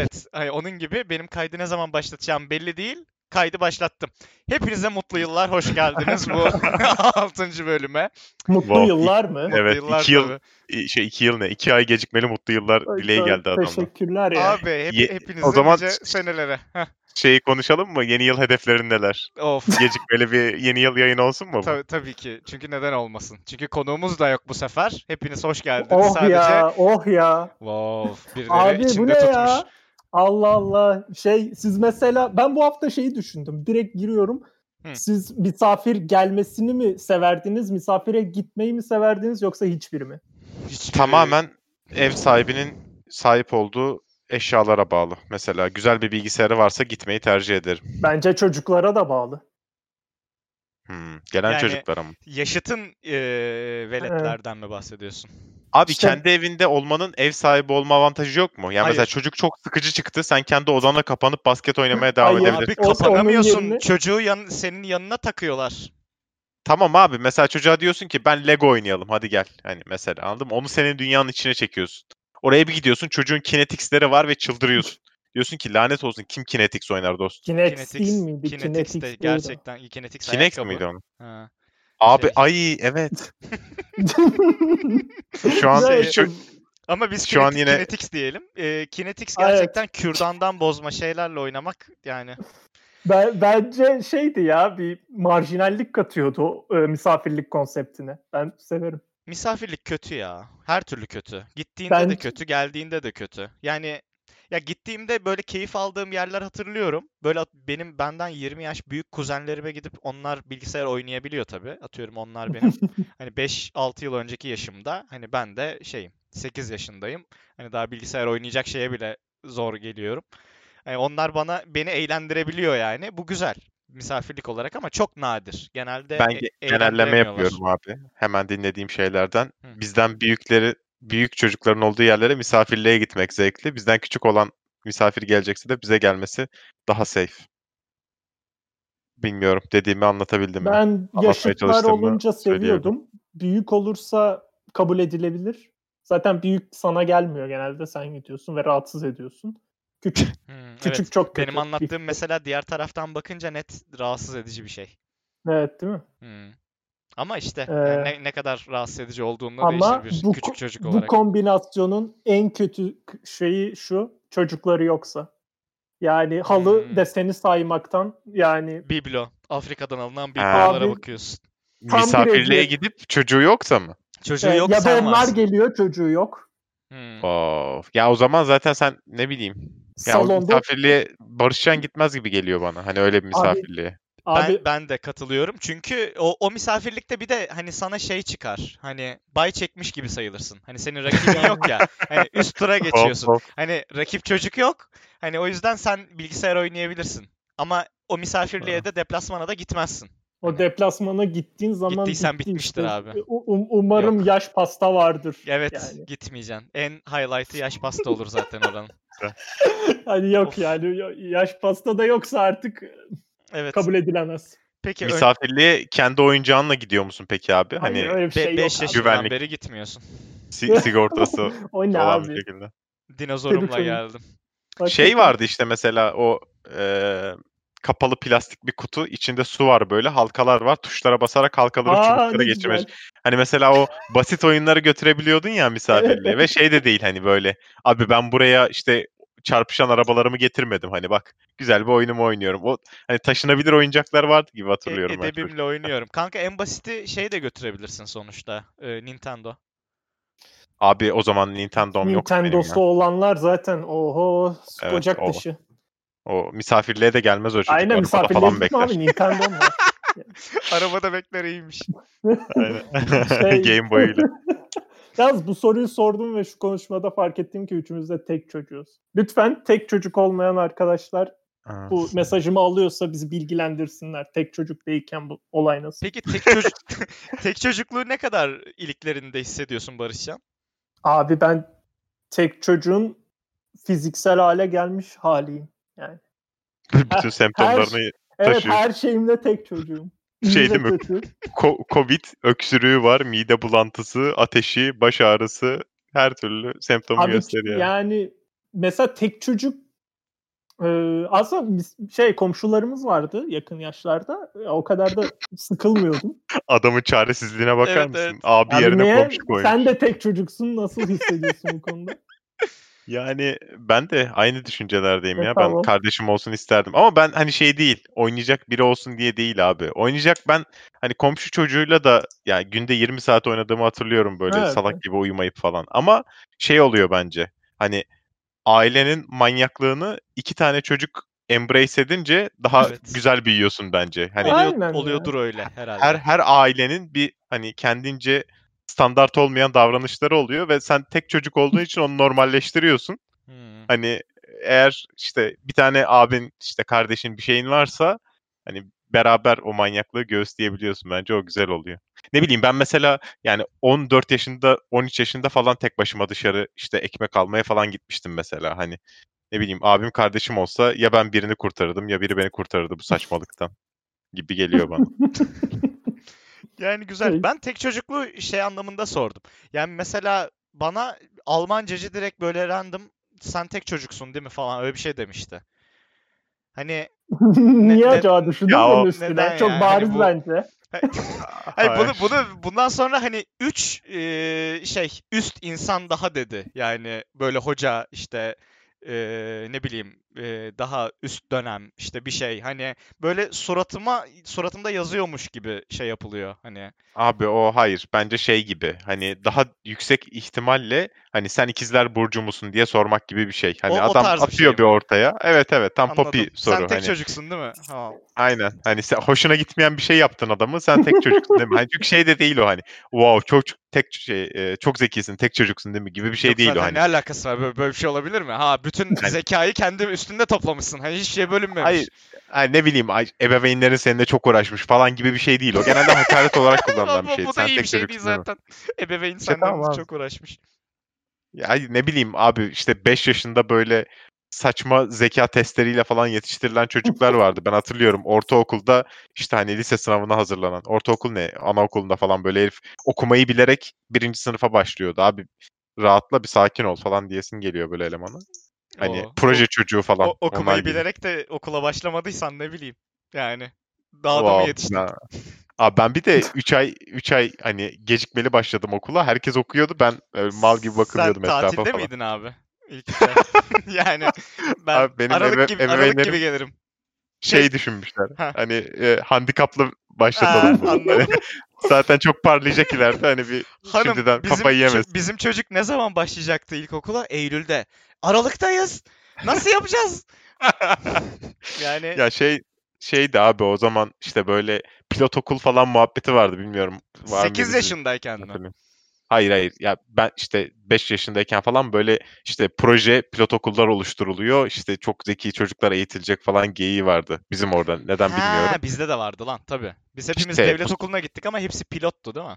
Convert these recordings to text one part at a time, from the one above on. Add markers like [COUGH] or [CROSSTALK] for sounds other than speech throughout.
Evet. Ay, onun gibi benim kaydı ne zaman başlatacağım belli değil. Kaydı başlattım. Hepinize mutlu yıllar. Hoş geldiniz bu [LAUGHS] 6. bölüme. Mutlu Wow. yıllar mı? Mutlu Evet, yıllar iki yıl- tabii. İ- Şey iki yıl ne? İki ay gecikmeli mutlu yıllar dileği geldi adamla. Teşekkürler ya. Abi hep, Ye- hepinize o zaman- nice senelere. Heh, Şeyi konuşalım mı? Yeni yıl hedeflerin neler? of. Gecikmeli bir yeni yıl yayın olsun mu? bu? Tabii, tabii ki. Çünkü neden olmasın? Çünkü konuğumuz da yok bu sefer. Hepiniz hoş geldiniz. Oh Sadece ya, oh ya. wow, birileri Abi bu ne tutmuş. ya? Allah Allah. Şey siz mesela ben bu hafta şeyi düşündüm. Direkt giriyorum. Hı. Siz misafir gelmesini mi severdiniz? Misafire gitmeyi mi severdiniz yoksa hiçbiri mi? Hiçbiri- Tamamen ev sahibinin sahip olduğu eşyalara bağlı. Mesela güzel bir bilgisayarı varsa gitmeyi tercih ederim. Bence çocuklara da bağlı. Hmm, gelen Yani- çocuklara mı? yaşıtın eee veletlerden mi bahsediyorsun? Abi İşte- kendi evinde olmanın ev sahibi olma avantajı yok mu? Yani mesela Hayır. çocuk çok sıkıcı çıktı. Sen kendi odana kapanıp basket oynamaya devam Hayır. edebilirsin. Abi kapanamıyorsun. yerine- Çocuğu yan, senin yanına takıyorlar. Tamam abi mesela çocuğa diyorsun ki ben Lego oynayalım hadi gel. Hani mesela anladın mı? Onu senin dünyanın içine çekiyorsun. Oraya bir gidiyorsun çocuğun kineticsleri var ve çıldırıyorsun. diyorsun ki lanet olsun kim kinetics oynar dostum. Kinex değil miydi? Kinetics Kinetics de gerçekten Kinetics ayakkabı. miydi onun? Ha. Abi Şey. ay evet. Şu an Şey- şu- Ama biz Şu an Kinetic- yine- Kinetics diyelim. Ee, Kinetics Evet. gerçekten kürdandan bozma şeylerle oynamak yani. Ben, bence şeydi ya bir marjinallik katıyordu o, e, misafirlik konseptine. Ben severim. Misafirlik kötü ya. Her türlü kötü. Gittiğinde de Ben- kötü, geldiğinde de kötü. Yani ya gittiğimde böyle keyif aldığım yerler hatırlıyorum. Böyle benim benden 20 yaş büyük kuzenlerime gidip onlar bilgisayar oynayabiliyor tabii. Atıyorum onlar [LAUGHS] benim hani 5-6 yıl önceki yaşımda. Hani ben de şeyim 8 yaşındayım. Hani daha bilgisayar oynayacak şeye bile zor geliyorum. Hani onlar bana beni eğlendirebiliyor yani. Bu güzel misafirlik olarak ama çok nadir. Genelde ben e- ge- genelleme yapıyorum abi. Hemen dinlediğim şeylerden. Hı. Bizden büyükleri büyük çocukların olduğu yerlere misafirliğe gitmek zevkli. Bizden küçük olan misafir gelecekse de bize gelmesi daha safe. Bilmiyorum dediğimi anlatabildim mi? Ben yaşıtlar olunca seviyordum. Büyük olursa kabul edilebilir. Zaten büyük sana gelmiyor genelde sen gidiyorsun ve rahatsız ediyorsun. Küçük [LAUGHS] Hmm, küçük evet. çok kötü. Benim anlattığım mesela diğer taraftan bakınca net rahatsız edici bir şey. Evet değil mi? Hmm. Ama işte Ee, ne, ne kadar rahatsız edici olduğunda Ama değişir bir bu, küçük çocuk bu olarak. kombinasyonun en kötü şeyi şu çocukları yoksa. Yani halı Hmm. deseni saymaktan yani Biblo. Afrika'dan alınan biblolara Abi, bakıyorsun. Misafirliğe gidip çocuğu yoksa mı? Çocuğu e, yok ya da onlar varsın. geliyor çocuğu yok. Hmm. Of. Ya o zaman zaten sen ne bileyim. Ya Salonda misafirliğe barışcan gitmez gibi geliyor bana. Hani öyle bir misafirliğe. abi Ben, ben de katılıyorum. Çünkü o, o misafirlikte bir de hani sana şey çıkar. Hani bay çekmiş gibi sayılırsın. Hani senin rakibin [LAUGHS] yok ya. Hani üst tura geçiyorsun. Hani rakip çocuk yok. Hani o yüzden sen bilgisayar oynayabilirsin. Ama o misafirliğe de deplasmana da gitmezsin. o deplasmana gittiğin zaman Gittiysen bitti bitmiştir işte. abi. Um- umarım Yok. yaş pasta vardır. Evet Yani. gitmeyeceksin. En highlight'ı yaş pasta olur zaten oranın. [LAUGHS] Hani yok Of. yani ya- yaş pasta da yoksa artık Evet. kabul edilemez. Peki ön- Misafirliğe kendi oyuncağınla gidiyor musun peki abi? Hayır, Hani öyle bir şey 5 yok. abi. yaşından beri gitmiyorsun. si- sigortası [LAUGHS] O ne bir abi? şekilde. Dinozorumla geldim. Şey Hakikaten. vardı işte mesela o e, kapalı plastik bir kutu. içinde su var böyle. Halkalar var. Tuşlara basarak halkaları Aa, çubuklara geçirmeye. Hani mesela o basit oyunları götürebiliyordun ya misafirliğe. [LAUGHS] Ve şey de değil hani böyle. Abi ben buraya işte çarpışan arabalarımı getirmedim. Hani bak güzel bir oyunumu oynuyorum. O hani taşınabilir oyuncaklar vardı gibi E- hatırlıyorum ben. edebimle [LAUGHS] oynuyorum. Kanka en basiti şey de götürebilirsin sonuçta. e, Nintendo. Abi o zaman Nintendo'm yok Nintendo'su olanlar zaten oho Evet, ocak o. dışı. O misafirliğe de gelmez o çocuk. Aynen Arabada misafirliğe falan bekler. abi Nintendo mu? [LAUGHS] Arabada bekler iyiymiş. Aynen. Şey- [LAUGHS] Game Boy'uyla. Yalnız bu soruyu sordum ve şu konuşmada fark ettim ki üçümüz de tek çocuğuz. Lütfen tek çocuk olmayan arkadaşlar Aa. bu mesajımı alıyorsa bizi bilgilendirsinler. Tek çocuk değilken bu olay nasıl? Peki tek çocuk [LAUGHS] tek çocukluğu ne kadar iliklerinde hissediyorsun Barışcan? Abi ben tek çocuğun fiziksel hale gelmiş haliyim. Yani. [LAUGHS] Bütün semptomlarını Evet Taşıyor. her şeyimde tek çocuğum. Şey değil mi? Ko- Covid öksürüğü var, mide bulantısı, ateşi, baş ağrısı her türlü semptomu Abi gösteriyor. yani mesela tek çocuk Ee, aslında biz, şey komşularımız vardı yakın yaşlarda. Ya, o kadar da sıkılmıyordum. [LAUGHS] Adamın çaresizliğine bakar Evet, mısın? evet. Abi Abi yerine niye? komşu koymuş. Sen de tek çocuksun. Nasıl hissediyorsun bu konuda? [LAUGHS] Yani ben de aynı düşüncelerdeyim E, ya. Ben tamam. kardeşim olsun isterdim. Ama ben hani şey değil. Oynayacak biri olsun diye değil abi. Oynayacak ben hani komşu çocuğuyla da ya günde 20 saat oynadığımı hatırlıyorum böyle Evet, salak gibi uyumayıp falan. Ama şey oluyor bence. Hani ailenin manyaklığını iki tane çocuk embrace edince daha Evet. güzel büyüyorsun bence. Hani Oluyor, Aynen ya. oluyordur öyle herhalde. her her ailenin bir hani kendince standart olmayan davranışları oluyor ve sen tek çocuk olduğun için onu normalleştiriyorsun. Hmm. Hani eğer işte bir tane abin işte kardeşin bir şeyin varsa hani beraber o manyaklığı göğüsleyebiliyorsun. Bence o güzel oluyor. Ne bileyim ben mesela yani 14 yaşında 13 yaşında falan tek başıma dışarı işte ekmek almaya falan gitmiştim mesela. Hani ne bileyim abim kardeşim olsa ya ben birini kurtarırdım ya biri beni kurtarırdı bu saçmalıktan [LAUGHS] gibi geliyor bana. [LAUGHS] Yani güzel. Evet. Ben tek çocuklu şey anlamında sordum. Yani mesela bana Almancacı direkt böyle random sen tek çocuksun değil mi falan öyle bir şey demişti. Hani [LAUGHS] Niye ne- acaba düşündün Ya bunun üstüne? neden Çok yani? bariz Hani bu- bence. [LAUGHS] [LAUGHS] Hayır bunu bunu bundan sonra hani 3 şey üst insan daha dedi. Yani böyle hoca işte eee, ne bileyim eee, daha üst dönem işte bir şey hani böyle suratıma suratımda yazıyormuş gibi şey yapılıyor hani. Abi o hayır. Bence şey gibi. Hani daha yüksek ihtimalle hani sen ikizler burcu musun diye sormak gibi bir şey. Hani O- o adam bir atıyor şey bir ortaya. Evet evet tam Anladım. popi soru. Sen tek hani. çocuksun değil mi? Tamam. Aynen. Hani sen hoşuna gitmeyen bir şey yaptın adamı. Sen tek çocuksun değil mi? Hani çünkü şey de değil o hani. Wow çok tek şey e, çok zekisin, tek çocuksun değil mi gibi bir şey Yok değil o zaten hani. ne alakası var böyle, böyle bir şey olabilir mi? Ha bütün Yani- zekayı kendi üstünde toplamışsın. Hani hiç şey bölünmemiş. Hayır. Hani ne bileyim ebeveynlerin seninle çok uğraşmış falan gibi bir şey değil o. Genelde hakaret olarak [LAUGHS] kullanılan bir şey. bu da Sen iyi bir şey değil zaten. Ebeveyn İşte senden tamam çok uğraşmış. Ya hayır, ne bileyim abi işte 5 yaşında böyle saçma zeka testleriyle falan yetiştirilen çocuklar [LAUGHS] vardı. Ben hatırlıyorum ortaokulda işte hani lise sınavına hazırlanan. Ortaokul ne? Anaokulunda falan böyle herif okumayı bilerek birinci sınıfa başlıyordu. Abi rahatla bir sakin ol falan diyesin geliyor böyle elemana. Hani O- proje çocuğu falan. O, okumayı gibi. bilerek de okula başlamadıysan ne bileyim. Yani daha da mı yetiştin? Abi ben bir de 3 ay 3 ay hani gecikmeli başladım okula. Herkes okuyordu. Ben öyle mal gibi bakınıyordum Sen etrafa tatilde falan. miydin abi? İlk [LAUGHS] [LAUGHS] yani ben Abi benim Aralık ebe- gibi Aralık gibi gelirim. şey Şey- düşünmüşler. Ha. Hani e, handikaplı [LAUGHS] başlatalım. Ha. Hani zaten çok parlayacak ileride hani bir [LAUGHS] Hanım şimdiden bizim, kafayı yemesin. bizim çocuk ne zaman başlayacaktı ilkokula? Eylül'de. Aralıktayız. Nasıl yapacağız? [LAUGHS] Yani ya şey şeydi abi o zaman işte böyle pilot okul falan muhabbeti vardı bilmiyorum. Var 8 mıydı sizin? yaşındayken mi? Hayır hayır ya ben işte 5 yaşındayken falan böyle işte proje pilot okullar oluşturuluyor. İşte çok zeki çocuklar eğitilecek falan geyiği vardı bizim orada. Neden Ha, bilmiyorum. bizde de vardı lan tabii. Biz hepimiz İşte devlet bu- okuluna gittik ama hepsi pilottu değil mi?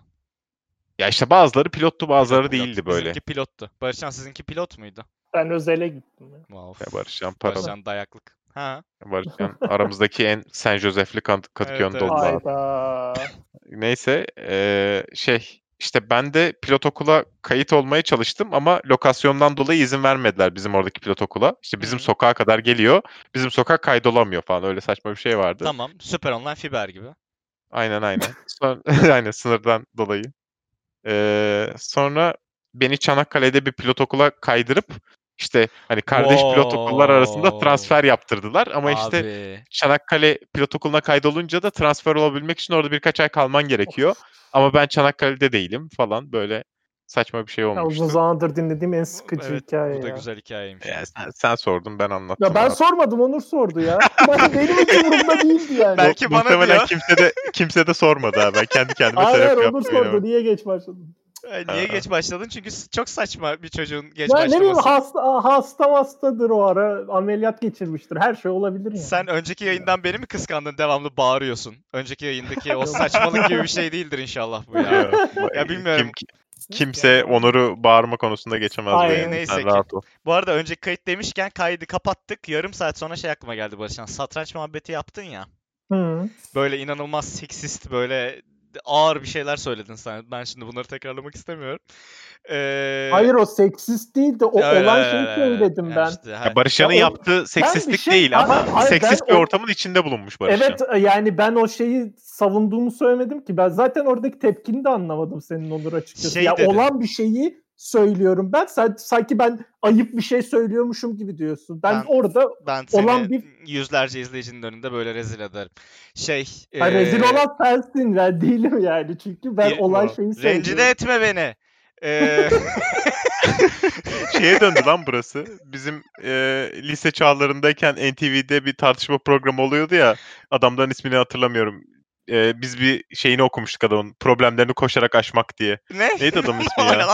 Ya işte bazıları pilottu bazıları Pilot, pilot. değildi böyle. Bizimki pilottu. Barışcan sizinki pilot muydu? Ben özele gittim. Ya. Wow. Ya Barışcan paralı. Barışcan dayaklık. Ha. Barışcan aramızdaki en Saint Joseph'li Kat- Kadıköy'ünde evet. Hayda. Neyse eee, şey işte ben de pilot okula kayıt olmaya çalıştım ama lokasyondan dolayı izin vermediler bizim oradaki pilot okula. İşte bizim Hı. sokağa kadar geliyor. Bizim sokak kaydolamıyor falan öyle saçma bir şey vardı. Tamam. Süper online fiber gibi. Aynen aynen. [LAUGHS] Sonra, [LAUGHS] aynen sınırdan dolayı. Eee, sonra beni Çanakkale'de bir pilot okula kaydırıp işte hani kardeş pilot okullar arasında Wow. transfer yaptırdılar ama işte Abi. Çanakkale pilot okuluna kaydolunca da transfer olabilmek için orada birkaç ay kalman gerekiyor. Ama ben Çanakkale'de değilim falan böyle saçma bir şey Ya uzun olmuştu. zamandır dinlediğim en sıkıcı Evet, hikaye bu da ya. güzel hikayeymiş. Ya sen, sen sordun ben anlattım. Ya ben abi. sormadım Onur sordu ya. [LAUGHS] Ben, benim hiç umurumda değildi yani. Belki bana Muhtemelen diyor. kimse de kimse de sormadı ha. Ben kendi kendime Hayır hayır terapi Onur yaptım. sordu. Niye geç başladın? Niye geç başladın? Çünkü çok saçma bir çocuğun geç Ya ne bileyim başlaması. hasta, hasta hastadır o ara. Ameliyat geçirmiştir. Her şey olabilir yani. Sen önceki yayından beni mi kıskandın? Devamlı bağırıyorsun. Önceki yayındaki o saçmalık gibi bir [LAUGHS] şey değildir inşallah bu ya. Ya, bilmiyorum. Kim, kimse Onur'u bağırma konusunda geçemez. Aynen. yani. Neyse ki. rahat ol. Bu arada önceki kayıt demişken kaydı kapattık. Yarım saat sonra şey aklıma geldi Barışcan. Satranç muhabbeti yaptın ya. Hı. Böyle inanılmaz seksist böyle ağır bir şeyler söyledin sen. Ben şimdi bunları tekrarlamak istemiyorum. Ee, Hayır o seksist değil de o evet, olan şeyi söyledim yani ben. işte, Ya ha, Barışcan'ın Ya yaptığı seksistlik şey- değil ama Hayır, seksist ben bir o- ortamın içinde bulunmuş Barışcan. Evet yani ben o şeyi savunduğumu söylemedim ki. Ben zaten oradaki tepkini de anlamadım senin Onur açıkçası. Şey ya dedin. olan bir şeyi söylüyorum ben. Sen, sanki ben ayıp bir şey söylüyormuşum gibi diyorsun. Ben, Ben- orada ben seni olan bir- yüzlerce izleyicinin önünde böyle rezil ederim. Şey, ha, rezil ee, olan sensin ben değilim yani. Çünkü ben Ye- olan Doğru. şeyi söylüyorum. rencide etme beni. Ee, [LAUGHS] Şeye döndü lan burası. Bizim e, lise çağlarındayken NTV'de bir tartışma programı oluyordu ya. Adamların ismini hatırlamıyorum. E, biz bir şeyini okumuştuk adamın. Problemlerini koşarak aşmak diye. ne? Neydi adamın ismi [LAUGHS] ya?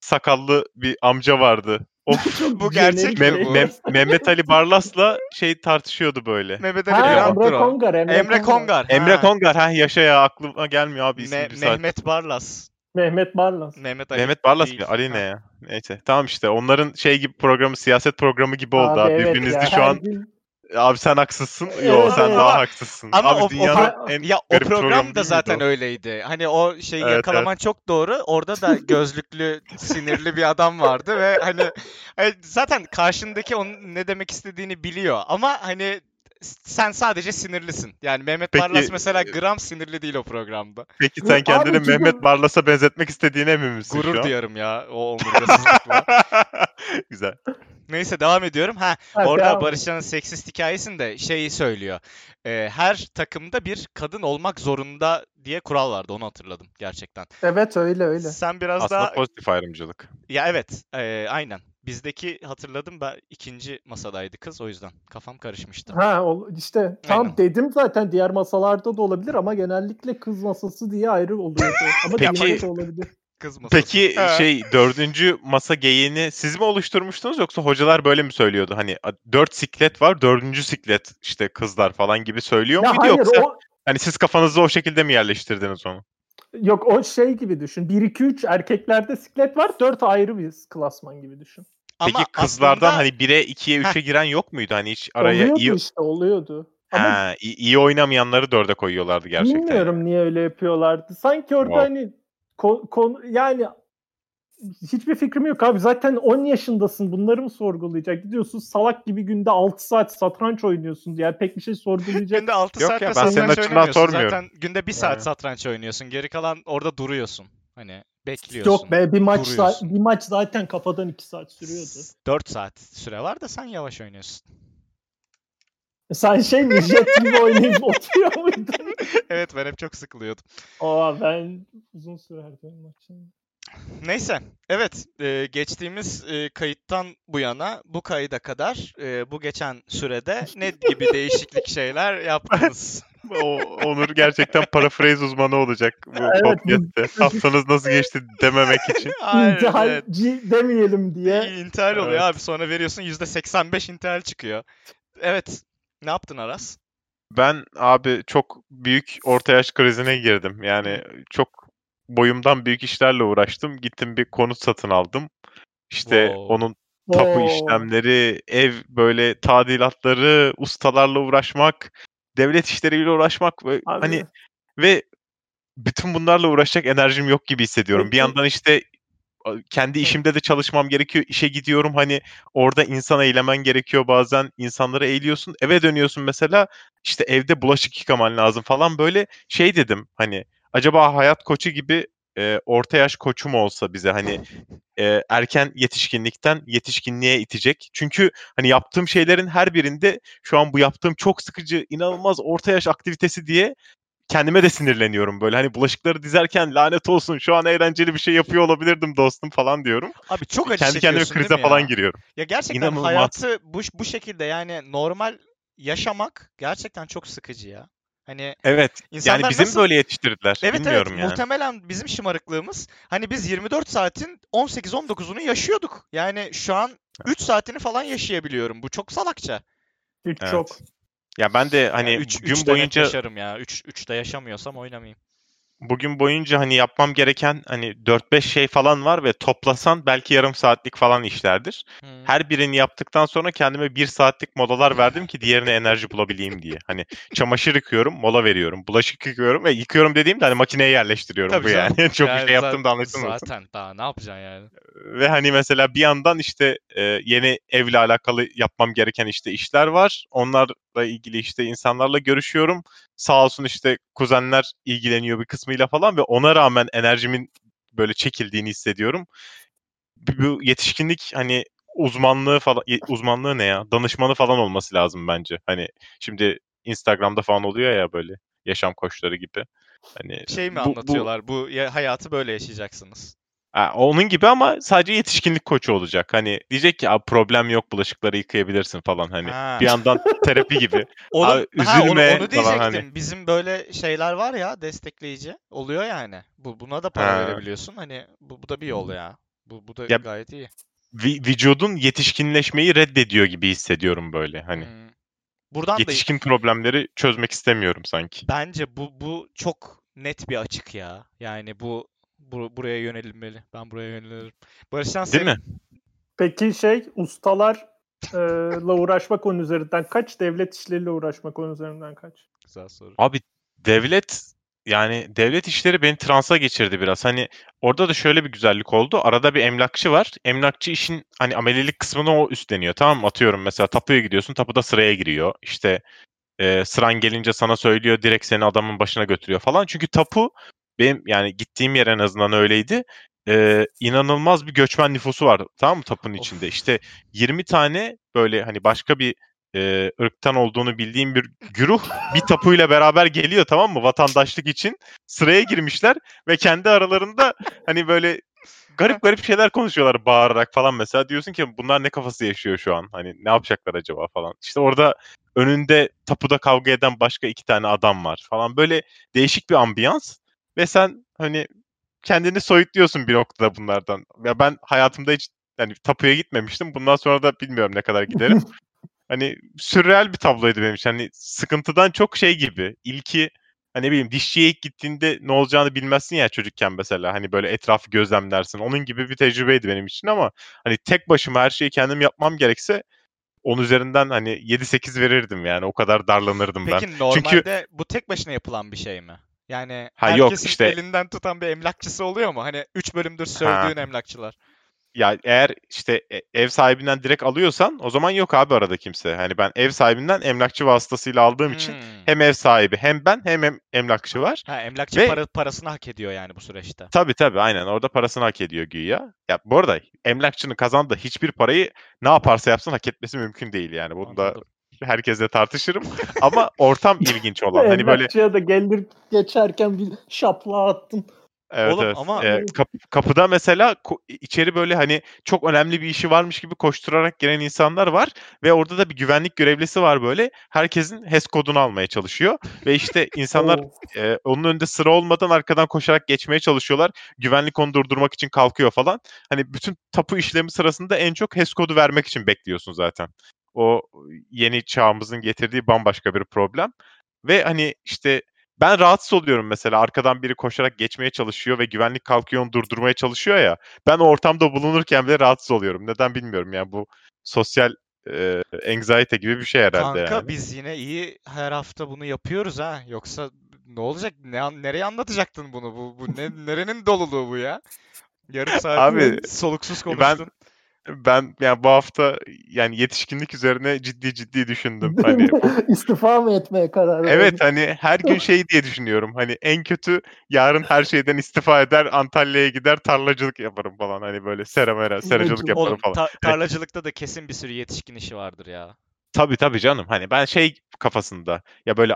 Sakallı bir amca vardı. Of. [LAUGHS] Bu gerçek Mem- bu? Mem- Mehmet Ali Barlas'la şey tartışıyordu böyle. Mehmet Ali Ha, Emre o. Kongar. Emre, Emre Kongar. Emre ha. Kongar ha yaşa ya aklıma gelmiyor abi isim Me- bir saat. Mehmet Barlas. Mehmet Barlas. Mehmet Ali. Mehmet Barlas değil. mı? Ali Ha. ne ya? Neyse. Tamam işte onların şey gibi programı siyaset programı gibi oldu abi. evet Birbirinizde ya, şu her an gün- abi sen haksızsın. Yo Evet, sen evet. daha haksızsın. Ama abi o, o, dünyanın pro- en ya o garip program da zaten o? öyleydi. Hani o şeyi Evet, yakalaman çok doğru. Orada da [LAUGHS] gözlüklü, sinirli bir adam vardı ve hani, hani zaten karşındaki onun ne demek istediğini biliyor ama hani sen sadece sinirlisin. Yani Mehmet Peki, Barlas mesela e- gram sinirli değil o programda. Peki sen abi, kendini çünkü- Mehmet Barlas'a benzetmek istediğine emin misin şu Gurur an? duyarım ya o omurgasızlıkla. [LAUGHS] Güzel. Neyse devam ediyorum. Ha Ha, orada. Barışcan'ın seksist hikayesinde şeyi söylüyor. Ee, her takımda bir kadın olmak zorunda diye kural vardı. Onu hatırladım gerçekten. Evet öyle öyle. Sen biraz Aslında daha pozitif ayrımcılık. ya evet e, aynen. Bizdeki hatırladım ben ikinci masadaydı kız o yüzden kafam karışmıştı. Ha işte tam Aynen. dedim zaten diğer masalarda da olabilir ama genellikle kız masası diye ayrı oluyordu. Ama Peki- olabilir. Kız masası. Peki Ha. şey dördüncü masa geyiğini siz mi oluşturmuştunuz yoksa hocalar böyle mi söylüyordu? Hani dört siklet var dördüncü siklet işte kızlar falan gibi söylüyor Ya muydu hayır yoksa o hani siz kafanızda o şekilde mi yerleştirdiniz onu? yok o şey gibi düşün. 1 2 3 erkeklerde siklet var. 4 ayrı bir klasman gibi düşün. Peki Ama kızlardan aslında- hani 1'e 2'ye 3'e giren yok muydu? Hani hiç araya oluyordu iyi, işte oluyordu. Ama ha, iyi, iyi oynamayanları 4'e koyuyorlardı gerçekten. bilmiyorum niye öyle yapıyorlardı. Sanki orada Wow. hani ko- konu yani hiçbir fikrim yok abi. Zaten 10 yaşındasın. Bunları mı sorgulayacak? Gidiyorsun salak gibi günde 6 saat satranç oynuyorsun. Yani pek bir şey sorgulayacak. Günde 6 Yok saat ya, ben senin satranç açından oynamıyorsun. sormuyorum. Zaten günde 1 saat Yani. satranç oynuyorsun. Geri kalan orada duruyorsun. Hani bekliyorsun. Yok be bir maç za- bir maç zaten kafadan 2 saat sürüyordu. 4 saat süre var da sen yavaş oynuyorsun. Sen şey mi jet gibi oynayıp oturuyor muydun? [LAUGHS] evet ben hep çok sıkılıyordum. Aa ben uzun sürerdi maçım. Neyse, evet e, geçtiğimiz e, kayıttan bu yana bu kayıda kadar e, bu geçen sürede ne gibi değişiklik şeyler yaptınız? [LAUGHS] [LAUGHS] O, Onur gerçekten paraphrase uzmanı olacak bu Evet, podcast'te. Haftanız nasıl geçti dememek için. [LAUGHS] Hayır, evet. Demeyelim diye. İntihal oluyor Evet. abi sonra veriyorsun %85 intihal çıkıyor. Evet, ne yaptın Aras? Ben abi çok büyük orta yaş krizine girdim. Yani çok boyumdan büyük işlerle uğraştım. Gittim bir konut satın aldım. İşte Wow. onun tapu Oo. işlemleri, ev böyle tadilatları, ustalarla uğraşmak, devlet işleriyle uğraşmak ve Abi, hani ve bütün bunlarla uğraşacak enerjim yok gibi hissediyorum. Bir yandan işte kendi işimde de çalışmam gerekiyor. İşe gidiyorum hani orada insana eğlemen gerekiyor bazen. insanlara eğiliyorsun. Eve dönüyorsun mesela işte evde bulaşık yıkaman lazım falan böyle şey dedim hani acaba hayat koçu gibi e, orta yaş koçu mu olsa bize hani e, erken yetişkinlikten yetişkinliğe itecek. Çünkü hani yaptığım şeylerin her birinde şu an bu yaptığım çok sıkıcı, inanılmaz orta yaş aktivitesi diye kendime de sinirleniyorum böyle. Hani bulaşıkları dizerken lanet olsun şu an eğlenceli bir şey yapıyor olabilirdim dostum falan diyorum. Abi çok acı Kendi kendime krize falan giriyorum. Ya gerçekten İnanılmaz. hayatı bu, bu şekilde yani normal yaşamak gerçekten çok sıkıcı ya. Hani Evet. insanlar yani bizim nasıl... böyle yetiştirdiler. Evet Bilmiyorum evet yani. muhtemelen bizim şımarıklığımız hani biz 24 saatin 18-19'unu yaşıyorduk. Yani şu an 3 saatini falan yaşayabiliyorum. Bu çok salakça. Üç Evet. çok. Ya ben de hani Yani 3 gün boyunca boyunca yaşarım ya. 3 3'te yaşamıyorsam oynamayayım. Bugün boyunca hani yapmam gereken hani 4-5 şey falan var ve toplasan belki yarım saatlik falan işlerdir. Hmm. Her birini yaptıktan sonra kendime bir saatlik molalar verdim ki diğerine enerji bulabileyim diye. Hani çamaşır yıkıyorum, mola veriyorum. Bulaşık yıkıyorum ve yıkıyorum dediğimde hani makineye yerleştiriyorum Tabii bu yani. canım. [LAUGHS] Çok Yani bir şey yaptım da anlaşılmasın. Zaten daha ne yapacaksın yani? Ve hani mesela bir yandan işte e, yeni evle alakalı yapmam gereken işte işler var. Onlarla ilgili işte insanlarla görüşüyorum. Sağ olsun işte kuzenler ilgileniyor bir kısmıyla falan ve ona rağmen enerjimin böyle çekildiğini hissediyorum. Bu bu yetişkinlik hani uzmanlığı falan uzmanlığı ne ya? Danışmanı falan olması lazım bence. Hani şimdi Instagram'da falan oluyor ya böyle yaşam koçları gibi. Hani Şey mi bu- bu- anlatıyorlar? Bu, ya, hayatı böyle yaşayacaksınız. Onun gibi ama sadece yetişkinlik koçu olacak. Hani diyecek ki abi problem yok bulaşıkları yıkayabilirsin falan hani. Ha. Bir yandan terapi gibi. [LAUGHS] Oğlum, Abi, ha, onu, üzülme onu falan diyecektim. hani. Bizim böyle şeyler var ya destekleyici. Oluyor yani. Bu buna da para Ha. verebiliyorsun. Hani bu, bu da bir yol ya. Bu bu da Ya- gayet iyi. Vücudun yetişkinleşmeyi reddediyor gibi hissediyorum böyle hani. Hmm. Buradan da Yetişkin problemleri çözmek istemiyorum sanki. bence bu bu çok net bir açık ya. Yani bu, bu buraya yönelilmeli. Ben buraya yönelirim. Barışcan Değil mi? Peki şey ustalarla uğraşmak onun üzerinden kaç? Devlet işleriyle uğraşmak onun üzerinden kaç? güzel soru. Abi devlet yani devlet işleri beni transa geçirdi biraz. Hani orada da şöyle bir güzellik oldu. Arada bir emlakçı var. Emlakçı işin hani amelilik kısmını o üstleniyor. Tamam mı? Atıyorum mesela tapuya gidiyorsun. Tapuda sıraya giriyor. İşte e, sıran gelince sana söylüyor. Direkt seni adamın başına götürüyor falan. Çünkü tapu benim yani gittiğim yer en azından öyleydi. E, inanılmaz bir göçmen nüfusu var. Tamam mı Of. içinde? İşte 20 tane böyle hani başka bir e, ırktan olduğunu bildiğim bir güruh bir tapuyla beraber geliyor tamam mı vatandaşlık için sıraya girmişler ve kendi aralarında hani böyle garip garip şeyler konuşuyorlar bağırarak falan mesela diyorsun ki bunlar ne kafası yaşıyor şu an hani ne yapacaklar acaba falan işte orada önünde tapuda kavga eden başka iki tane adam var falan böyle değişik bir ambiyans ve sen hani kendini soyutluyorsun bir noktada bunlardan ya ben hayatımda hiç yani tapuya gitmemiştim bundan sonra da bilmiyorum ne kadar giderim [LAUGHS] hani sürreal bir tabloydu benim için. Hani sıkıntıdan çok şey gibi. İlki hani ne bileyim dişçiye ilk gittiğinde ne olacağını bilmezsin ya çocukken mesela. Hani böyle etrafı gözlemlersin. Onun gibi bir tecrübeydi benim için ama hani tek başıma her şeyi kendim yapmam gerekse onun üzerinden hani 7-8 verirdim yani. O kadar darlanırdım ben. Peki normalde bu tek başına yapılan bir şey mi? Yani Ha, yok, herkesin işte- elinden tutan bir emlakçısı oluyor mu? Hani 3 bölümdür sövdüğün emlakçılar. Ya eğer işte e- ev sahibinden direkt alıyorsan o zaman yok abi arada kimse. Hani ben ev sahibinden emlakçı vasıtasıyla aldığım için Hmm. hem ev sahibi hem ben hem em- emlakçı var. Ha, emlakçı Ve- para, parasını hak ediyor yani bu süreçte. Tabii tabii aynen orada parasını hak ediyor güya. Ya bu arada emlakçının kazandığı hiçbir parayı ne yaparsa yapsın hak etmesi mümkün değil yani. Bunu da Anladım. Herkesle tartışırım. Ama ortam [LAUGHS] ilginç olan. Hani böyle da gelir geçerken bir şapla attın. evet, Oğlum evet. ama- Ee, kap- kapıda mesela ko- içeri böyle hani çok önemli bir işi varmış gibi koşturarak gelen insanlar var ve orada da bir güvenlik görevlisi var böyle. Herkesin HES kodunu almaya çalışıyor ve işte [LAUGHS] insanlar e, onun önünde sıra olmadan arkadan koşarak geçmeye çalışıyorlar. Güvenlik onu durdurmak için kalkıyor falan. Hani bütün tapu işlemi sırasında en çok HES kodu vermek için bekliyorsun zaten. O yeni çağımızın getirdiği bambaşka bir problem. Ve hani işte ben rahatsız oluyorum mesela arkadan biri koşarak geçmeye çalışıyor ve güvenlik kalkıyor onu durdurmaya çalışıyor ya. Ben o ortamda bulunurken bile rahatsız oluyorum. Neden bilmiyorum yani bu sosyal e, anxiety gibi bir şey herhalde Kanka yani. biz yine iyi her hafta bunu yapıyoruz ha. Yoksa ne olacak? Ne, nereye anlatacaktın bunu? Bu, bu ne, nerenin doluluğu bu ya? Yarım saat Abi, soluksuz konuştun. Ben yani bu hafta yani yetişkinlik üzerine ciddi ciddi düşündüm. Hani [LAUGHS] İstifa mı etmeye karar verdin? Evet hani her gün şey diye düşünüyorum. Hani en kötü yarın her şeyden istifa eder, Antalya'ya gider, tarlacılık yaparım falan. Hani böyle seramera, seracılık yaparım Oğlum falan. ta- tarlacılıkta da kesin bir sürü yetişkin işi vardır ya. Tabii tabii canım. Hani ben şey kafasında ya böyle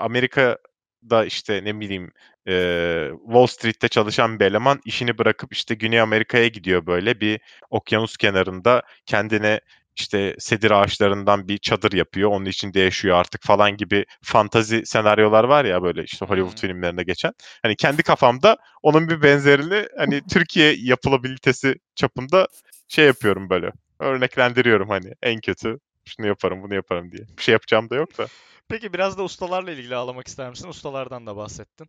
Amerika'da işte ne bileyim eee, Wall Street'te çalışan bir eleman işini bırakıp işte Güney Amerika'ya gidiyor böyle bir okyanus kenarında kendine işte sedir ağaçlarından bir çadır yapıyor. Onun içinde yaşıyor artık falan gibi fantazi senaryolar var ya böyle işte Hollywood Hmm. filmlerinde geçen. Hani kendi kafamda onun bir benzerini hani Türkiye yapılabilitesi çapında şey yapıyorum böyle. Örneklendiriyorum hani en kötü şunu yaparım bunu yaparım diye. Bir şey yapacağım da yok da. Peki biraz da ustalarla ilgili ağlamak ister misin? Ustalardan da bahsettin.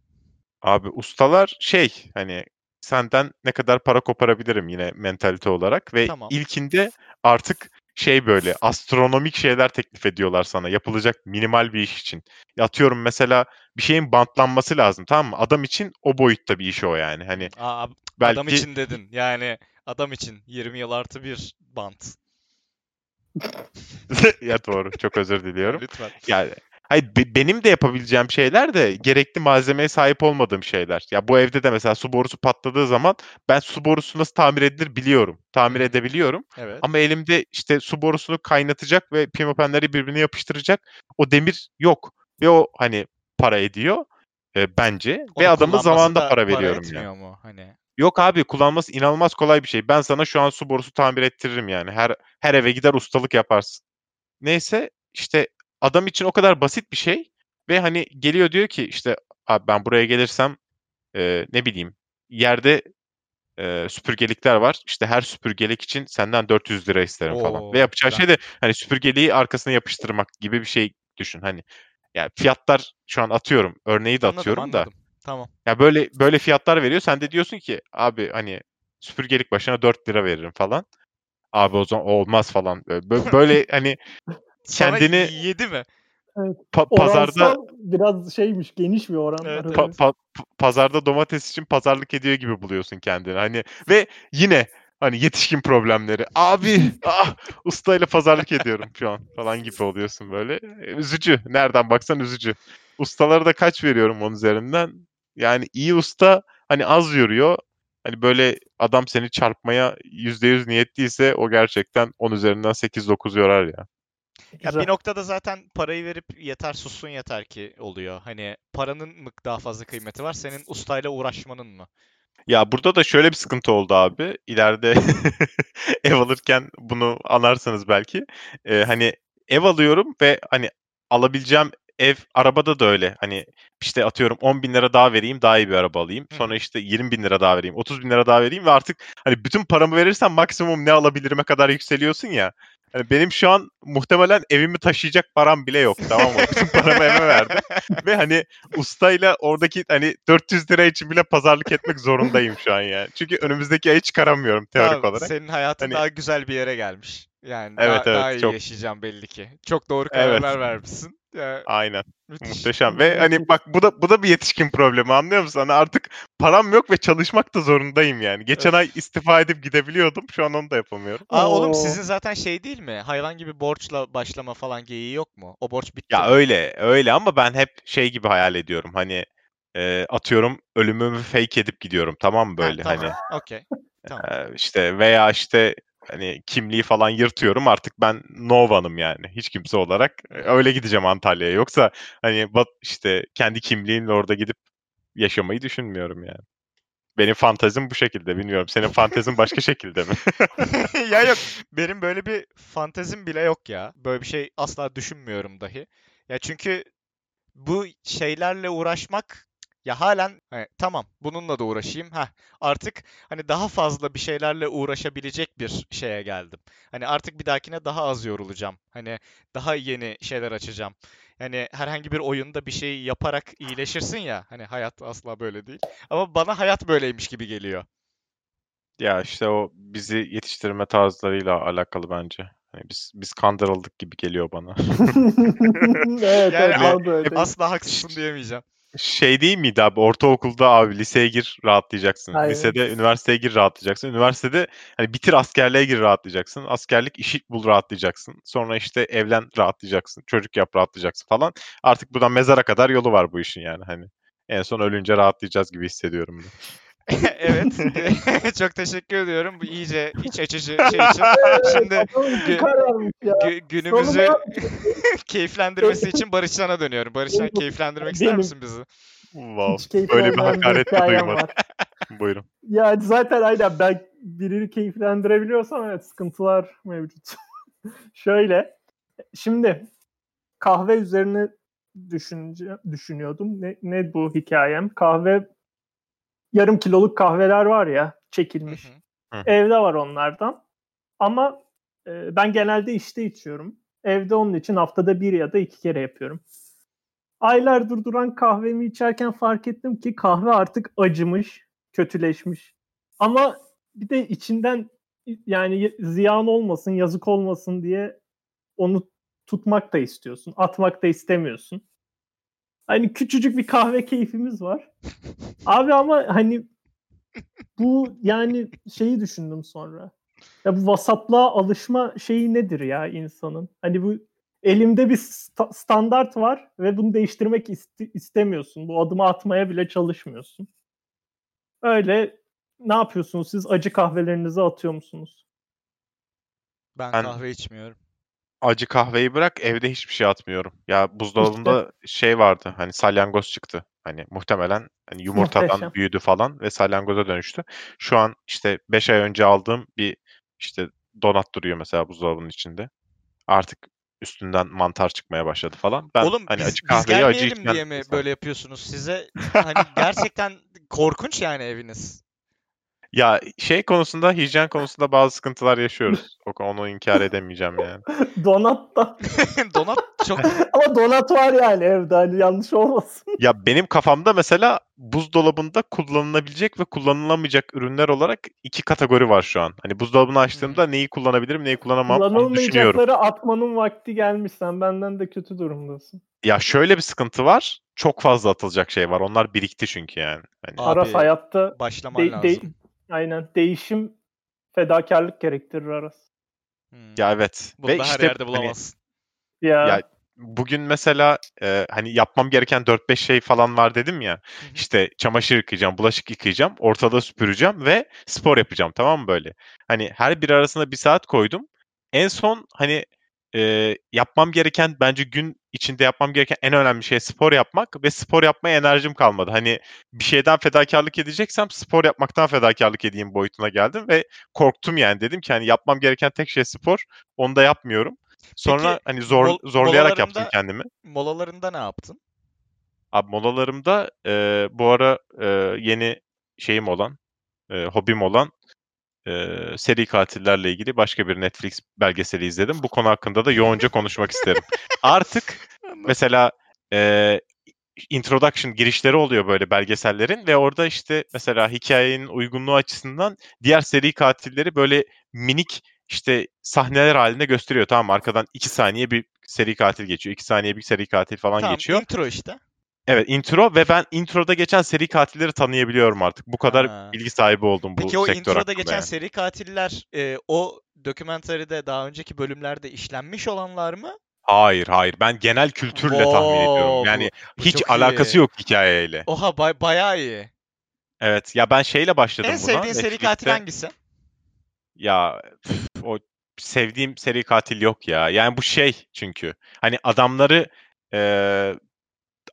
Abi ustalar şey hani senden ne kadar para koparabilirim yine mentalite olarak ve Tamam. ilkinde artık şey böyle astronomik şeyler teklif ediyorlar sana yapılacak minimal bir iş için. Atıyorum mesela bir şeyin bantlanması lazım tamam mı? Adam için o boyutta bir iş o yani. Hani Aa, belki adam için dedin. Yani adam için 20 yıl artı bir bant. [LAUGHS] ya doğru çok özür diliyorum. [LAUGHS] Lütfen. Yani hayır be- benim de yapabileceğim şeyler de gerekli malzemeye sahip olmadığım şeyler. Ya bu evde de mesela su borusu patladığı zaman ben su borusu nasıl tamir edilir biliyorum. Tamir edebiliyorum. Evet. Ama elimde işte su borusunu kaynatacak ve pimapenleri birbirine yapıştıracak o demir yok. Ve o hani para ediyor e, bence. Onu ve kullanması zamanında da para veriyorum etmiyor yani. mu? Hani Yok abi kullanması inanılmaz kolay bir şey. Ben sana şu an su borusu tamir ettiririm yani. Her her eve gider ustalık yaparsın. Neyse işte adam için o kadar basit bir şey ve hani geliyor diyor ki işte abi ben buraya gelirsem e, ne bileyim yerde e, süpürgelikler var. İşte her süpürgelik için senden 400 lira isterim falan. Oo, Ve yapacağı güzel. şey de hani süpürgeliği arkasına yapıştırmak gibi bir şey düşün. Hani yani fiyatlar şu an atıyorum. Örneği de anladım atıyorum da. anladım. Tamam. Ya böyle böyle fiyatlar veriyor. Sen de diyorsun ki abi hani süpürgelik başına 4 lira veririm falan. Abi o zaman olmaz falan. Bö- Böyle hani Kendini yedi mi? pa- pazarda biraz şeymiş geniş bir oran Evet, pa- evet. pa- pazarda domates için pazarlık ediyor gibi buluyorsun kendini. Hani ve yine hani yetişkin problemleri. Abi [LAUGHS] ah ustayla pazarlık ediyorum şu an falan gibi oluyorsun böyle. E, Üzücü. Nereden baksan üzücü. Ustalara da kaç veriyorum onun üzerinden? Yani iyi usta hani az yoruyor. Hani böyle adam seni çarpmaya %100 niyetliyse o gerçekten 10 üzerinden 8-9 yorar ya. Ya bir noktada zaten parayı verip yeter sussun yeter ki oluyor. Hani paranın mı daha fazla kıymeti var, senin ustayla uğraşmanın mı? Ya burada da şöyle bir sıkıntı oldu abi. İleride [LAUGHS] ev alırken bunu anlarsanız belki. Ee, hani ev alıyorum ve hani alabileceğim ev arabada da öyle. Hani işte atıyorum 10 bin lira daha vereyim daha iyi bir araba alayım. Sonra işte 20 bin lira daha vereyim. 30 bin lira daha vereyim ve artık hani bütün paramı verirsem maksimum ne alabilirime kadar yükseliyorsun ya. Hani benim şu an muhtemelen evimi taşıyacak param bile yok tamam mı? Bütün paramı eve verdim. Ve hani ustayla oradaki hani 400 lira için bile pazarlık etmek zorundayım şu an yani. Çünkü önümüzdeki ayı çıkaramıyorum teorik Tamam, olarak. senin hayatın Hani- daha güzel bir yere gelmiş. Yani Evet, daha, evet, daha iyi çok. yaşayacağım belli ki. Çok doğru Evet. kararlar vermişsin. Ya, Aynen. müthiş. Muhteşem. Ve hani bak bu da bu da bir yetişkin problemi anlıyor musun? Hani artık param yok ve çalışmak da zorundayım yani. Geçen Evet. ay istifa edip gidebiliyordum. Şu an onu da yapamıyorum. Aa oğlum Oo. sizin zaten şey değil mi? Hayvan gibi borçla başlama falan geyiği yok mu? O borç bitti Ya mi? öyle öyle ama ben hep şey gibi hayal ediyorum. Hani e, atıyorum ölümümü fake edip gidiyorum tamam mı Ha, böyle tamam. hani Okey. [LAUGHS] Tamam. Ee, işte veya işte hani kimliği falan yırtıyorum artık ben Nova'nım yani hiç kimse olarak Ee, öyle gideceğim Antalya'ya yoksa hani işte kendi kimliğimle orada gidip yaşamayı düşünmüyorum yani. Benim fantezim bu şekilde bilmiyorum. Senin fantezin başka şekilde mi? [LAUGHS] ya yok benim böyle bir fantezim bile yok ya. Böyle bir şey asla düşünmüyorum dahi. Ya çünkü bu şeylerle uğraşmak ya halen hani, tamam bununla da uğraşayım. Ha artık hani daha fazla bir şeylerle uğraşabilecek bir şeye geldim. Hani artık bir dahakine daha az yorulacağım. Hani daha yeni şeyler açacağım. Yani herhangi bir oyunda bir şey yaparak iyileşirsin ya. Hani hayat asla böyle değil. Ama bana hayat böyleymiş gibi geliyor. Ya işte o bizi yetiştirme tarzlarıyla alakalı bence. Hani biz biz kandırıldık gibi geliyor bana. [LAUGHS] evet, Yani evet, öyle. Asla haksızsın diyemeyeceğim. Şey değil miydi abi ortaokulda abi liseye gir rahatlayacaksın. Aynen. Lisede üniversiteye gir rahatlayacaksın. Üniversitede hani bitir askerliğe gir rahatlayacaksın. Askerlik işi bul rahatlayacaksın. Sonra işte evlen rahatlayacaksın. Çocuk yap rahatlayacaksın falan. Artık buradan mezara kadar yolu var bu işin yani hani. En son ölünce rahatlayacağız gibi hissediyorum ben. [LAUGHS] Evet. [LAUGHS] Çok teşekkür ediyorum. Bu iyice iç açıcı şey için. [LAUGHS] Şimdi gü- günümüzü keyiflendirmesi için Barışcan'a dönüyorum. Barışcan keyiflendirmek ister Benim. misin bizi? Wow. Böyle bir hakaret de duymadım. [LAUGHS] Buyurun. Yani zaten aynen ben birini keyiflendirebiliyorsam evet sıkıntılar mevcut. [LAUGHS] Şöyle. Şimdi kahve üzerine düşünce, düşünüyordum. Ne, ne bu hikayem? Kahve yarım kiloluk kahveler var ya Hı çekilmiş. hı. Evde var onlardan. Ama e, ben genelde işte içiyorum. Evde onun için haftada bir ya da iki kere yapıyorum. aylardır duran kahvemi içerken fark ettim ki kahve artık acımış, kötüleşmiş. Ama bir de içinden yani ziyan olmasın, yazık olmasın diye onu tutmak da istiyorsun. Atmak da istemiyorsun. Hani küçücük bir kahve keyfimiz var. Abi ama hani bu yani şeyi düşündüm sonra. Ya bu vasatlığa alışma şeyi nedir ya insanın? Hani bu elimde bir sta- standart var ve bunu değiştirmek iste- istemiyorsun. Bu adımı atmaya bile çalışmıyorsun. Öyle ne yapıyorsunuz siz? Acı kahvelerinizi atıyor musunuz? Ben, Ben- kahve içmiyorum. Acı kahveyi bırak evde hiçbir şey atmıyorum. Ya buzdolabında şey vardı hani salyangoz çıktı. Hani muhtemelen hani yumurtadan Muhteşem. büyüdü falan ve salyangoza dönüştü. Şu an işte 5 ay önce aldığım bir işte donat duruyor mesela buzdolabının içinde. Artık üstünden mantar çıkmaya başladı falan. Ben Oğlum hani biz, acı biz kahveyi acı gelmeyelim içmeyen diye mi böyle yapıyorsunuz? Size hani gerçekten korkunç yani eviniz. Ya şey konusunda hijyen konusunda bazı sıkıntılar yaşıyoruz. [LAUGHS] O- Onu inkar edemeyeceğim yani. [LAUGHS] Donat da. [LAUGHS] Donat çok Ama donat var yani evde hani yanlış olmasın. Ya benim kafamda mesela buzdolabında kullanılabilecek ve kullanılamayacak ürünler olarak iki kategori var şu an. Hani buzdolabını açtığımda neyi kullanabilirim, neyi kullanamam onu düşünüyorum. Kullanılmayacakları atmanın vakti gelmiş. Sen benden de kötü durumdasın. Ya şöyle bir sıkıntı var. Çok fazla atılacak şey var. Onlar birikti çünkü yani. Hani Abi, Aras hayatta başlaman de- lazım. de- aynen değişim fedakarlık gerektirir Aras. Hmm. ya evet. Bunu ve da her işte yerde hani bulamazsın. Ya, Ya bugün mesela e, hani yapmam gereken 4-5 şey falan var dedim ya. Hı hı. İşte çamaşır yıkayacağım, bulaşık yıkayacağım, ortalığı süpüreceğim ve spor yapacağım tamam mı böyle? Hani her biri arasında bir saat koydum. En son hani e, yapmam gereken bence gün içinde yapmam gereken en önemli şey spor yapmak ve spor yapmaya enerjim kalmadı. Hani bir şeyden fedakarlık edeceksem spor yapmaktan fedakarlık edeyim boyutuna geldim ve korktum yani dedim ki hani yapmam gereken tek şey spor. Onu da yapmıyorum. Sonra Peki, hani zor mol- zorlayarak yaptım kendimi. Molalarında ne yaptın? Abi molalarımda e, bu ara e, yeni şeyim olan, e, hobim olan e, seri katillerle ilgili başka bir Netflix belgeseli izledim. Bu konu hakkında da yoğunca konuşmak isterim. Artık [LAUGHS] mesela e, introduction girişleri oluyor böyle belgesellerin ve orada işte mesela hikayenin uygunluğu açısından diğer seri katilleri böyle minik işte sahneler halinde gösteriyor. Tamam arkadan 2 saniye bir seri katil geçiyor. 2 saniye bir seri katil falan Tamam, geçiyor. intro işte. Evet intro ve ben introda geçen seri katilleri tanıyabiliyorum artık. Bu kadar Ha. bilgi sahibi oldum bu Peki o sektör introda hakkında geçen yani. seri katiller e, o dokümenteride daha önceki bölümlerde işlenmiş olanlar mı? Hayır hayır ben genel kültürle tahmin ediyorum. Wow, Yani bu- bu hiç alakası iyi. yok hikayeyle. Oha bay, bayağı iyi. Evet ya ben şeyle başladım En buna. sevdiğin seri katil Netflix'te. hangisi? Ya o sevdiğim seri katil yok ya. Yani bu şey çünkü hani adamları eee,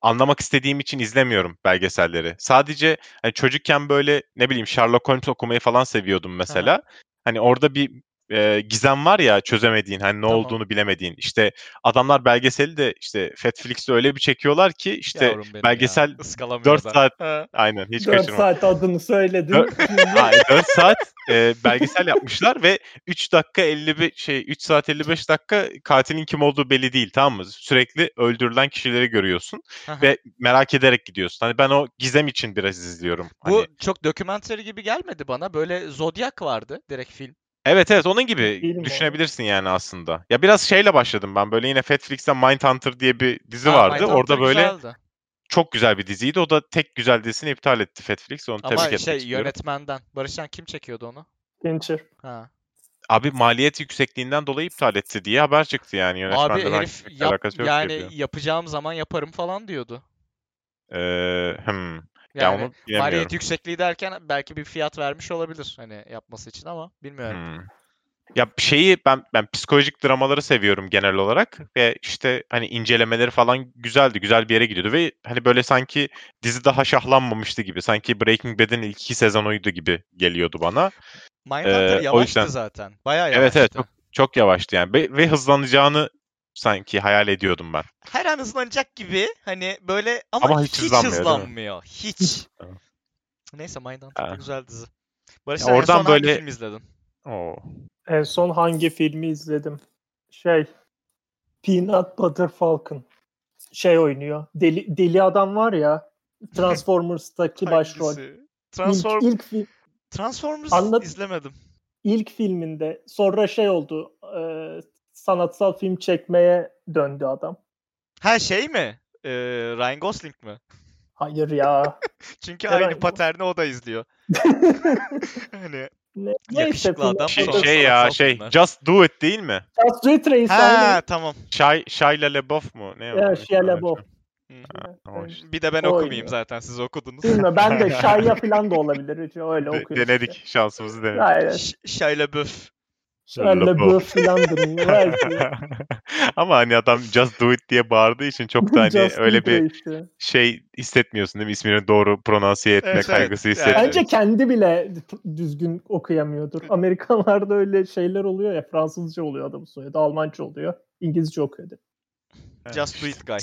anlamak istediğim için izlemiyorum belgeselleri. Sadece hani çocukken böyle ne bileyim Sherlock Holmes okumayı falan seviyordum mesela. Hani orada bir eee, gizem var ya çözemediğin hani ne Tamam. olduğunu bilemediğin. İşte adamlar belgeseli de işte Netflix'te öyle bir çekiyorlar ki işte belgesel ya. Iskalamıyor 4 da. saat Ha. aynen hiç 4 kaçırmam. saat adını söyledin. Hayır 4 saat e, belgesel yapmışlar ve 3 dakika 55 şey 3 saat 55 dakika katilin kim olduğu belli değil tamam mı? Sürekli öldürülen kişileri görüyorsun Aha. ve merak ederek gidiyorsun. Hani ben o gizem için biraz izliyorum. Bu Hani çok dokümenteri gibi gelmedi bana. Böyle Zodiac vardı direkt film. Evet evet onun gibi bu düşünebilirsin yani aslında. Ya biraz şeyle başladım ben. Böyle yine Netflix'te Mindhunter diye bir dizi Ha, vardı. Mindhunter Orada böyle güzeldi. çok güzel bir diziydi. O da tek güzel dizisini iptal etti Netflix. Onu tebrik Ama etmek şey istiyorum. yönetmenden. Barışcan kim çekiyordu onu? Fincher. Ha. Abi maliyet yüksekliğinden dolayı iptal etti diye haber çıktı yani Abi yönetmenle herif belki yap, alakası yok yani yapacağım zaman yaparım falan diyordu. Ee, hmm. Ya Yani onu bilemiyorum. maliyet yüksekliği derken belki bir fiyat vermiş olabilir hani yapması için ama bilmiyorum. Hmm. Ya şeyi ben ben psikolojik dramaları seviyorum genel olarak ve işte hani incelemeleri falan güzeldi. Güzel bir yere gidiyordu ve hani böyle sanki dizi daha şahlanmamıştı gibi. Sanki Breaking Bad'in ilk iki sezonuydu gibi geliyordu bana. Mindhunter Ee, o yavaştı yüzden- zaten. Bayağı Evet yavaştı. evet çok, çok yavaştı yani ve, ve hızlanacağını sanki hayal ediyordum ben. Her an hızlanacak gibi hani böyle ama, Ama hiç, hiç hızlanmıyor, hızlanmıyor. Hiç. [LAUGHS] Neyse Mindhunter da Ha. güzel dizi. Barış sen en oradan son hangi böyle- film izledin? Oo. En son hangi filmi izledim? Şey Peanut Butter Falcon. şey oynuyor. Deli, deli adam var ya [LAUGHS] Transformers'taki başrol. Transform İlk, ilk, fi- Transformers Anlat- izlemedim. ilk filminde sonra şey oldu e, sanatsal film çekmeye döndü adam. Ha şey mi? Ee, Ryan Gosling mi? Hayır ya. [LAUGHS] Çünkü Ryan aynı paterni o da izliyor. [LAUGHS] hani ne, Yakışıklı adam Şey, şey ya sanatsal şey filmler. Just Do It değil mi? Just Do It Reis, ha aynen. tamam. Shia, Shia LaBeouf mu? Ne Ya, o? Shia LaBeouf. Ha, tamam işte. Bir de ben O okumayayım oynuyor. zaten siz okudunuz. Bilmiyorum ben de [LAUGHS] Şaya falan da olabilir. Öyle okuyor. denedik. Şansımızı denedik. Aynen. Ş- Shia LaBeouf. Şöyle bu filandır. [LAUGHS] Belki. Ama hani adam Just Do It diye bağırdığı için çok da hani öyle bir işte. şey hissetmiyorsun değil mi? İsmini doğru pronansiye etme Evet, evet. kaygısı Yani- hissetmiyorsun. Bence kendi bile düzgün okuyamıyordur. Amerikalarda öyle şeyler oluyor ya. Fransızca oluyor adamın soyadı. Almanca oluyor. İngilizce okuyordu. Evet, Just Do. It Guy.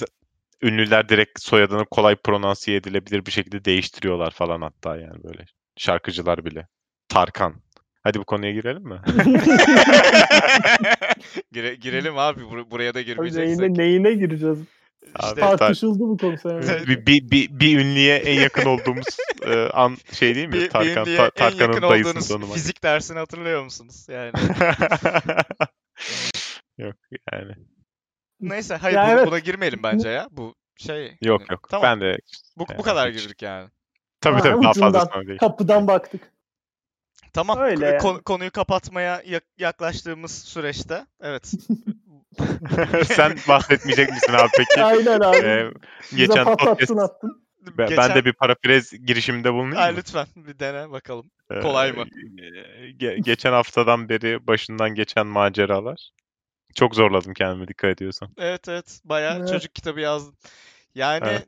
Ünlüler direkt soyadını kolay pronansiye edilebilir bir şekilde değiştiriyorlar falan hatta yani böyle. Şarkıcılar bile. Tarkan. Hadi bu konuya girelim mi? [LAUGHS] [LAUGHS] Gire- girelim abi bur- buraya da girmeyeceksek. neyine, neyine gireceğiz? İşte Tartışıldı bu konu sen. Bir, bir, bir, bir ünlüye en yakın olduğumuz e, an şey değil mi? bir, bir Tarkan, ünlüye Ta- en Tarkan'ın yakın dayısını olduğunuz tanımak. fizik dersini hatırlıyor musunuz? Yani [LAUGHS] Yok yani. neyse hayır Ya bu- evet. buna girmeyelim bence ya. Bu şey. Yok yani- yok. Tamam. Ben de bu, bu yani kadar girdik yani. tabii Ha, tabii daha fazlasına değil. Kapıdan baktık. Tamam. Öyle yani. konu- konuyu kapatmaya yak- yaklaştığımız süreçte evet. [LAUGHS] Sen bahsetmeyecek misin abi peki? [LAUGHS] Aynen abi. Ee, geçen podcast attın. ben, ben de bir parafrez girişiminde bulunayım Ha, mı? lütfen bir dene bakalım. Ee, kolay mı? ge- geçen haftadan beri başından geçen maceralar. Çok zorladım kendimi dikkat ediyorsan. Evet evet. Bayağı Evet. çocuk kitabı yazdım. Yani Evet.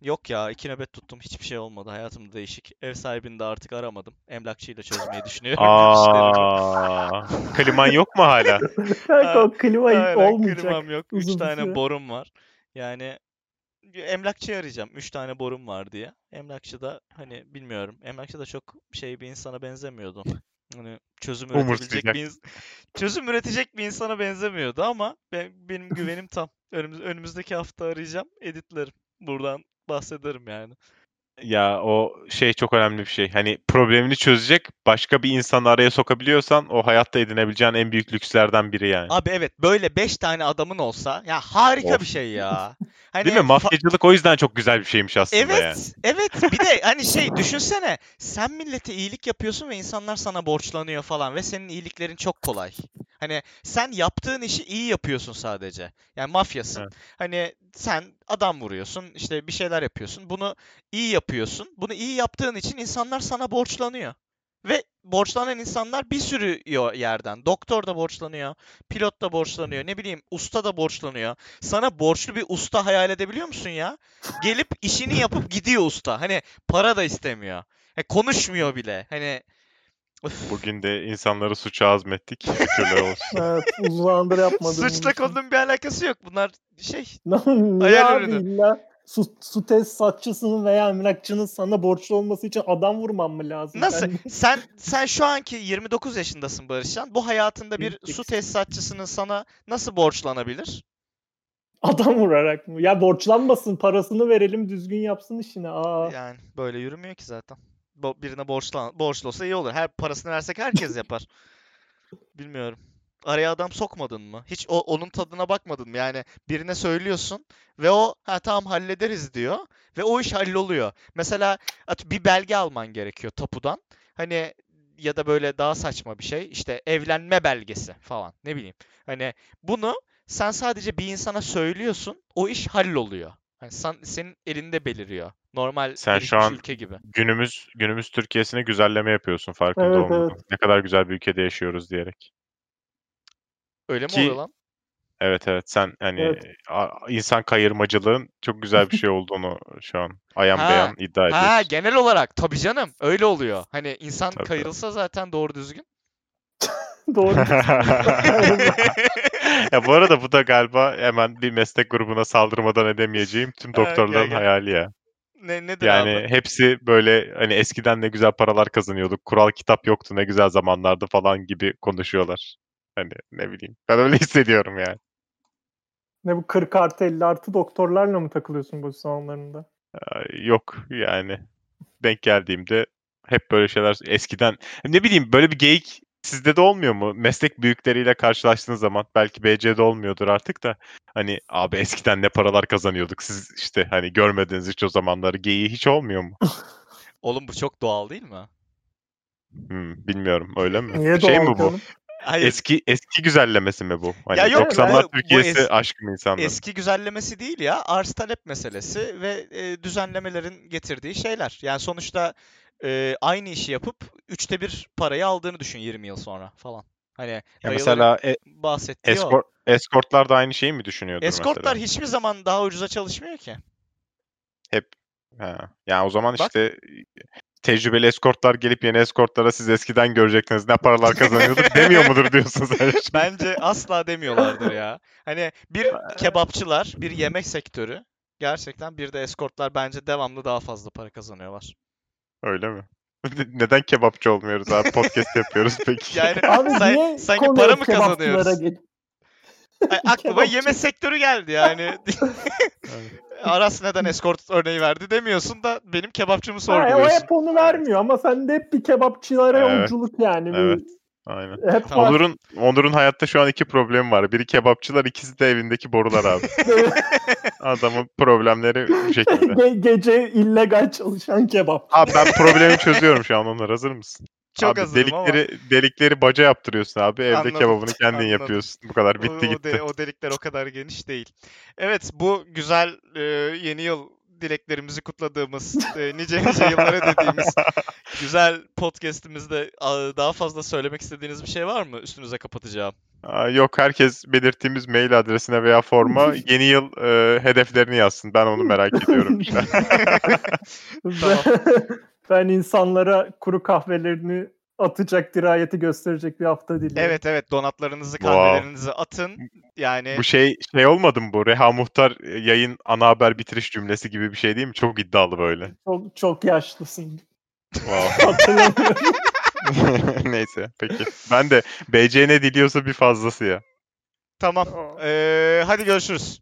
Yok ya iki nöbet tuttum. Hiçbir şey olmadı. Hayatımda değişik. Ev sahibini de artık aramadım. Emlakçıyla çözmeyi düşünüyorum. Aa, [LAUGHS] [LAUGHS] kliman yok mu hala? [LAUGHS] Kanka o klima Aynen, olmayacak. klimam yok. Üç uzun bir tane süre. borum var. Yani emlakçı arayacağım. Üç tane borum var diye. Emlakçı da hani bilmiyorum. Emlakçı da çok şey bir insana benzemiyordu. Hani çözüm üretebilecek bir ins- çözüm üretecek bir insana benzemiyordu ama ben, benim güvenim tam. Önümüz, önümüzdeki hafta arayacağım. Editlerim. Buradan bahsederim yani. Ya o şey çok önemli bir şey. Hani problemini çözecek başka bir insanı araya sokabiliyorsan o hayatta edinebileceğin en büyük lükslerden biri yani. Abi evet böyle beş tane adamın olsa ya harika Of. bir şey ya. [LAUGHS] Hani Değil mi? Mafyacılık o yüzden çok güzel bir şeymiş aslında Evet, yani. evet. Bir de hani [LAUGHS] şey düşünsene. Sen millete iyilik yapıyorsun ve insanlar sana borçlanıyor falan ve senin iyiliklerin çok kolay. Hani sen yaptığın işi iyi yapıyorsun sadece. Yani mafyasın. Evet. Hani sen adam vuruyorsun, işte bir şeyler yapıyorsun. Bunu iyi yapıyorsun. Bunu iyi yaptığın için insanlar sana borçlanıyor. Ve borçlanan insanlar bir sürü yerden. Doktor da borçlanıyor, pilot da borçlanıyor, ne bileyim usta da borçlanıyor. Sana borçlu bir usta hayal edebiliyor musun ya? Gelip işini yapıp gidiyor usta. Hani para da istemiyor. Hani konuşmuyor bile. Hani. Bugün de insanları suça azmettik. Şükürler olsun. [LAUGHS] Evet, uzun zamandır yapmadığım Suçla konunun bir alakası yok. Bunlar şey [LAUGHS] Hayal ürünü. illa su, su tesisatçısının veya emlakçının sana borçlu olması için adam vurman mı lazım? Nasıl? Ben- [LAUGHS] Sen sen şu anki 29 yaşındasın Barışcan. Bu hayatında bir su 28. tesisatçısının sana nasıl borçlanabilir? adam vurarak mı? Ya borçlanmasın parasını verelim düzgün yapsın işini. Aa. Yani böyle yürümüyor ki zaten. Birine borçlan borçlu olsa iyi olur. Her parasını versek herkes yapar. [LAUGHS] Bilmiyorum. Araya adam sokmadın mı? Hiç o onun tadına bakmadın mı? Yani birine söylüyorsun ve o ha tamam hallederiz diyor ve o iş halloluyor. Mesela at- bir belge alman gerekiyor tapudan. Hani ya da böyle daha saçma bir şey. işte evlenme belgesi falan. Ne bileyim. Hani bunu sen sadece bir insana söylüyorsun. O iş halloluyor. Hani sen, senin elinde beliriyor. Normal Sen şu an ülke gibi. Günümüz günümüz Türkiye'sine güzelleme yapıyorsun farkında Evet, olmadan. evet. Ne kadar güzel bir ülkede yaşıyoruz diyerek. Öyle mi Ki- oluyor lan? Evet evet sen hani Evet. insan kayırmacılığın çok güzel bir şey olduğunu şu an ayan Ha, beyan iddia Ha ediyorsun. genel olarak tabii canım öyle oluyor. Hani insan Tabii. kayırılsa zaten doğru düzgün. [LAUGHS] Doğru. [LAUGHS] ya bu arada bu da galiba hemen bir meslek grubuna saldırmadan edemeyeceğim tüm Ha, doktorların hayali ya. Ne nedir Yani abi? hepsi böyle hani eskiden ne güzel paralar kazanıyorduk. Kural kitap yoktu ne güzel zamanlarda falan gibi konuşuyorlar. Hani ne bileyim. Ben öyle [LAUGHS] hissediyorum yani. Ne bu 40 artı 50 artı doktorlarla mı takılıyorsun bu salonlarında? Yok yani. Denk geldiğimde hep böyle şeyler eskiden ne bileyim böyle bir geyik sizde de olmuyor mu? Meslek büyükleriyle karşılaştığınız zaman belki BC'de olmuyordur artık da hani abi eskiden ne paralar kazanıyorduk siz işte hani görmediniz hiç o zamanları geyiği hiç olmuyor mu? [LAUGHS] Oğlum bu çok doğal değil mi? Hmm, bilmiyorum öyle mi? Niye şey doğal mi bu? canım? Hayır. Eski eski güzellemesi mi bu? Hani Ya yok, 90'lar bu- bu Türkiye'si es- aşk mı insanlar? Eski güzellemesi değil ya, arz talep meselesi ve e, düzenlemelerin getirdiği şeyler. Yani sonuçta e, aynı işi yapıp üçte bir parayı aldığını düşün 20 yıl sonra falan. Hani Ya mesela e, bahsettiği o. eskort, eskortlar da aynı şeyi mi düşünüyordur Eskortlar mesela? hiçbir zaman daha ucuza çalışmıyor ki. Ha. Yani o zaman Bak. işte tecrübeli eskortlar gelip yeni eskortlara siz eskiden görecektiniz ne paralar kazanıyorduk demiyor [LAUGHS] mudur diyorsun sen? Bence asla demiyorlardır ya. Hani bir [LAUGHS] kebapçılar, bir yemek sektörü gerçekten bir de eskortlar bence devamlı daha fazla para kazanıyorlar. Öyle mi? [LAUGHS] Neden kebapçı olmuyoruz abi? Podcast yapıyoruz peki. [LAUGHS] Yani Abi niye sanki konuya para mı kebapçılara kazanıyoruz? geç- [LAUGHS] Ay, aklıma Kebapçı. yeme sektörü geldi yani. Aras neden eskort örneği verdi demiyorsun da benim kebapçımı Ha, o sorguluyorsun. hep onu vermiyor ama sende hep bir kebapçılara Evet. yolculuk yani. Bir- Evet. Aynen. Hep var. Onur'un Onur'un hayatta şu an iki problemi var. Biri kebapçılar, ikisi de evindeki borular abi. [LAUGHS] Adamın problemleri bu şekilde. Ge- gece illegal çalışan kebap. Abi ben problemi çözüyorum şu an Onur. Hazır mısın? Çok abi hazırım ama delikleri delikleri baca yaptırıyorsun abi. Evde Anladım, kebabını kendin anladım. yapıyorsun. Bu kadar o, bitti o gitti. de- o delikler o kadar geniş değil. Evet bu güzel e, yeni yıl dileklerimizi kutladığımız, e, nice nice yıllara dediğimiz [LAUGHS] güzel podcast'imizde daha fazla söylemek istediğiniz bir şey var mı üstünüze kapatacağım? Yok herkes belirttiğimiz mail adresine veya forma [LAUGHS] yeni yıl e, hedeflerini yazsın. Ben onu merak [LAUGHS] ediyorum. Tamam. ben insanlara kuru kahvelerini atacak dirayeti gösterecek bir hafta diliyorum. Evet evet donatlarınızı, Wow. kahvelerinizi atın. Yani bu şey şey olmadı mı bu? Reha Muhtar e, yayın ana haber bitiriş cümlesi gibi bir şey değil mi? Çok iddialı böyle. Çok, çok yaşlısın. Wow. [LAUGHS] Hatırlamıyorum. [LAUGHS] Neyse peki. Ben de BC ne diliyorsa bir fazlası ya. tamam. Ee, hadi görüşürüz.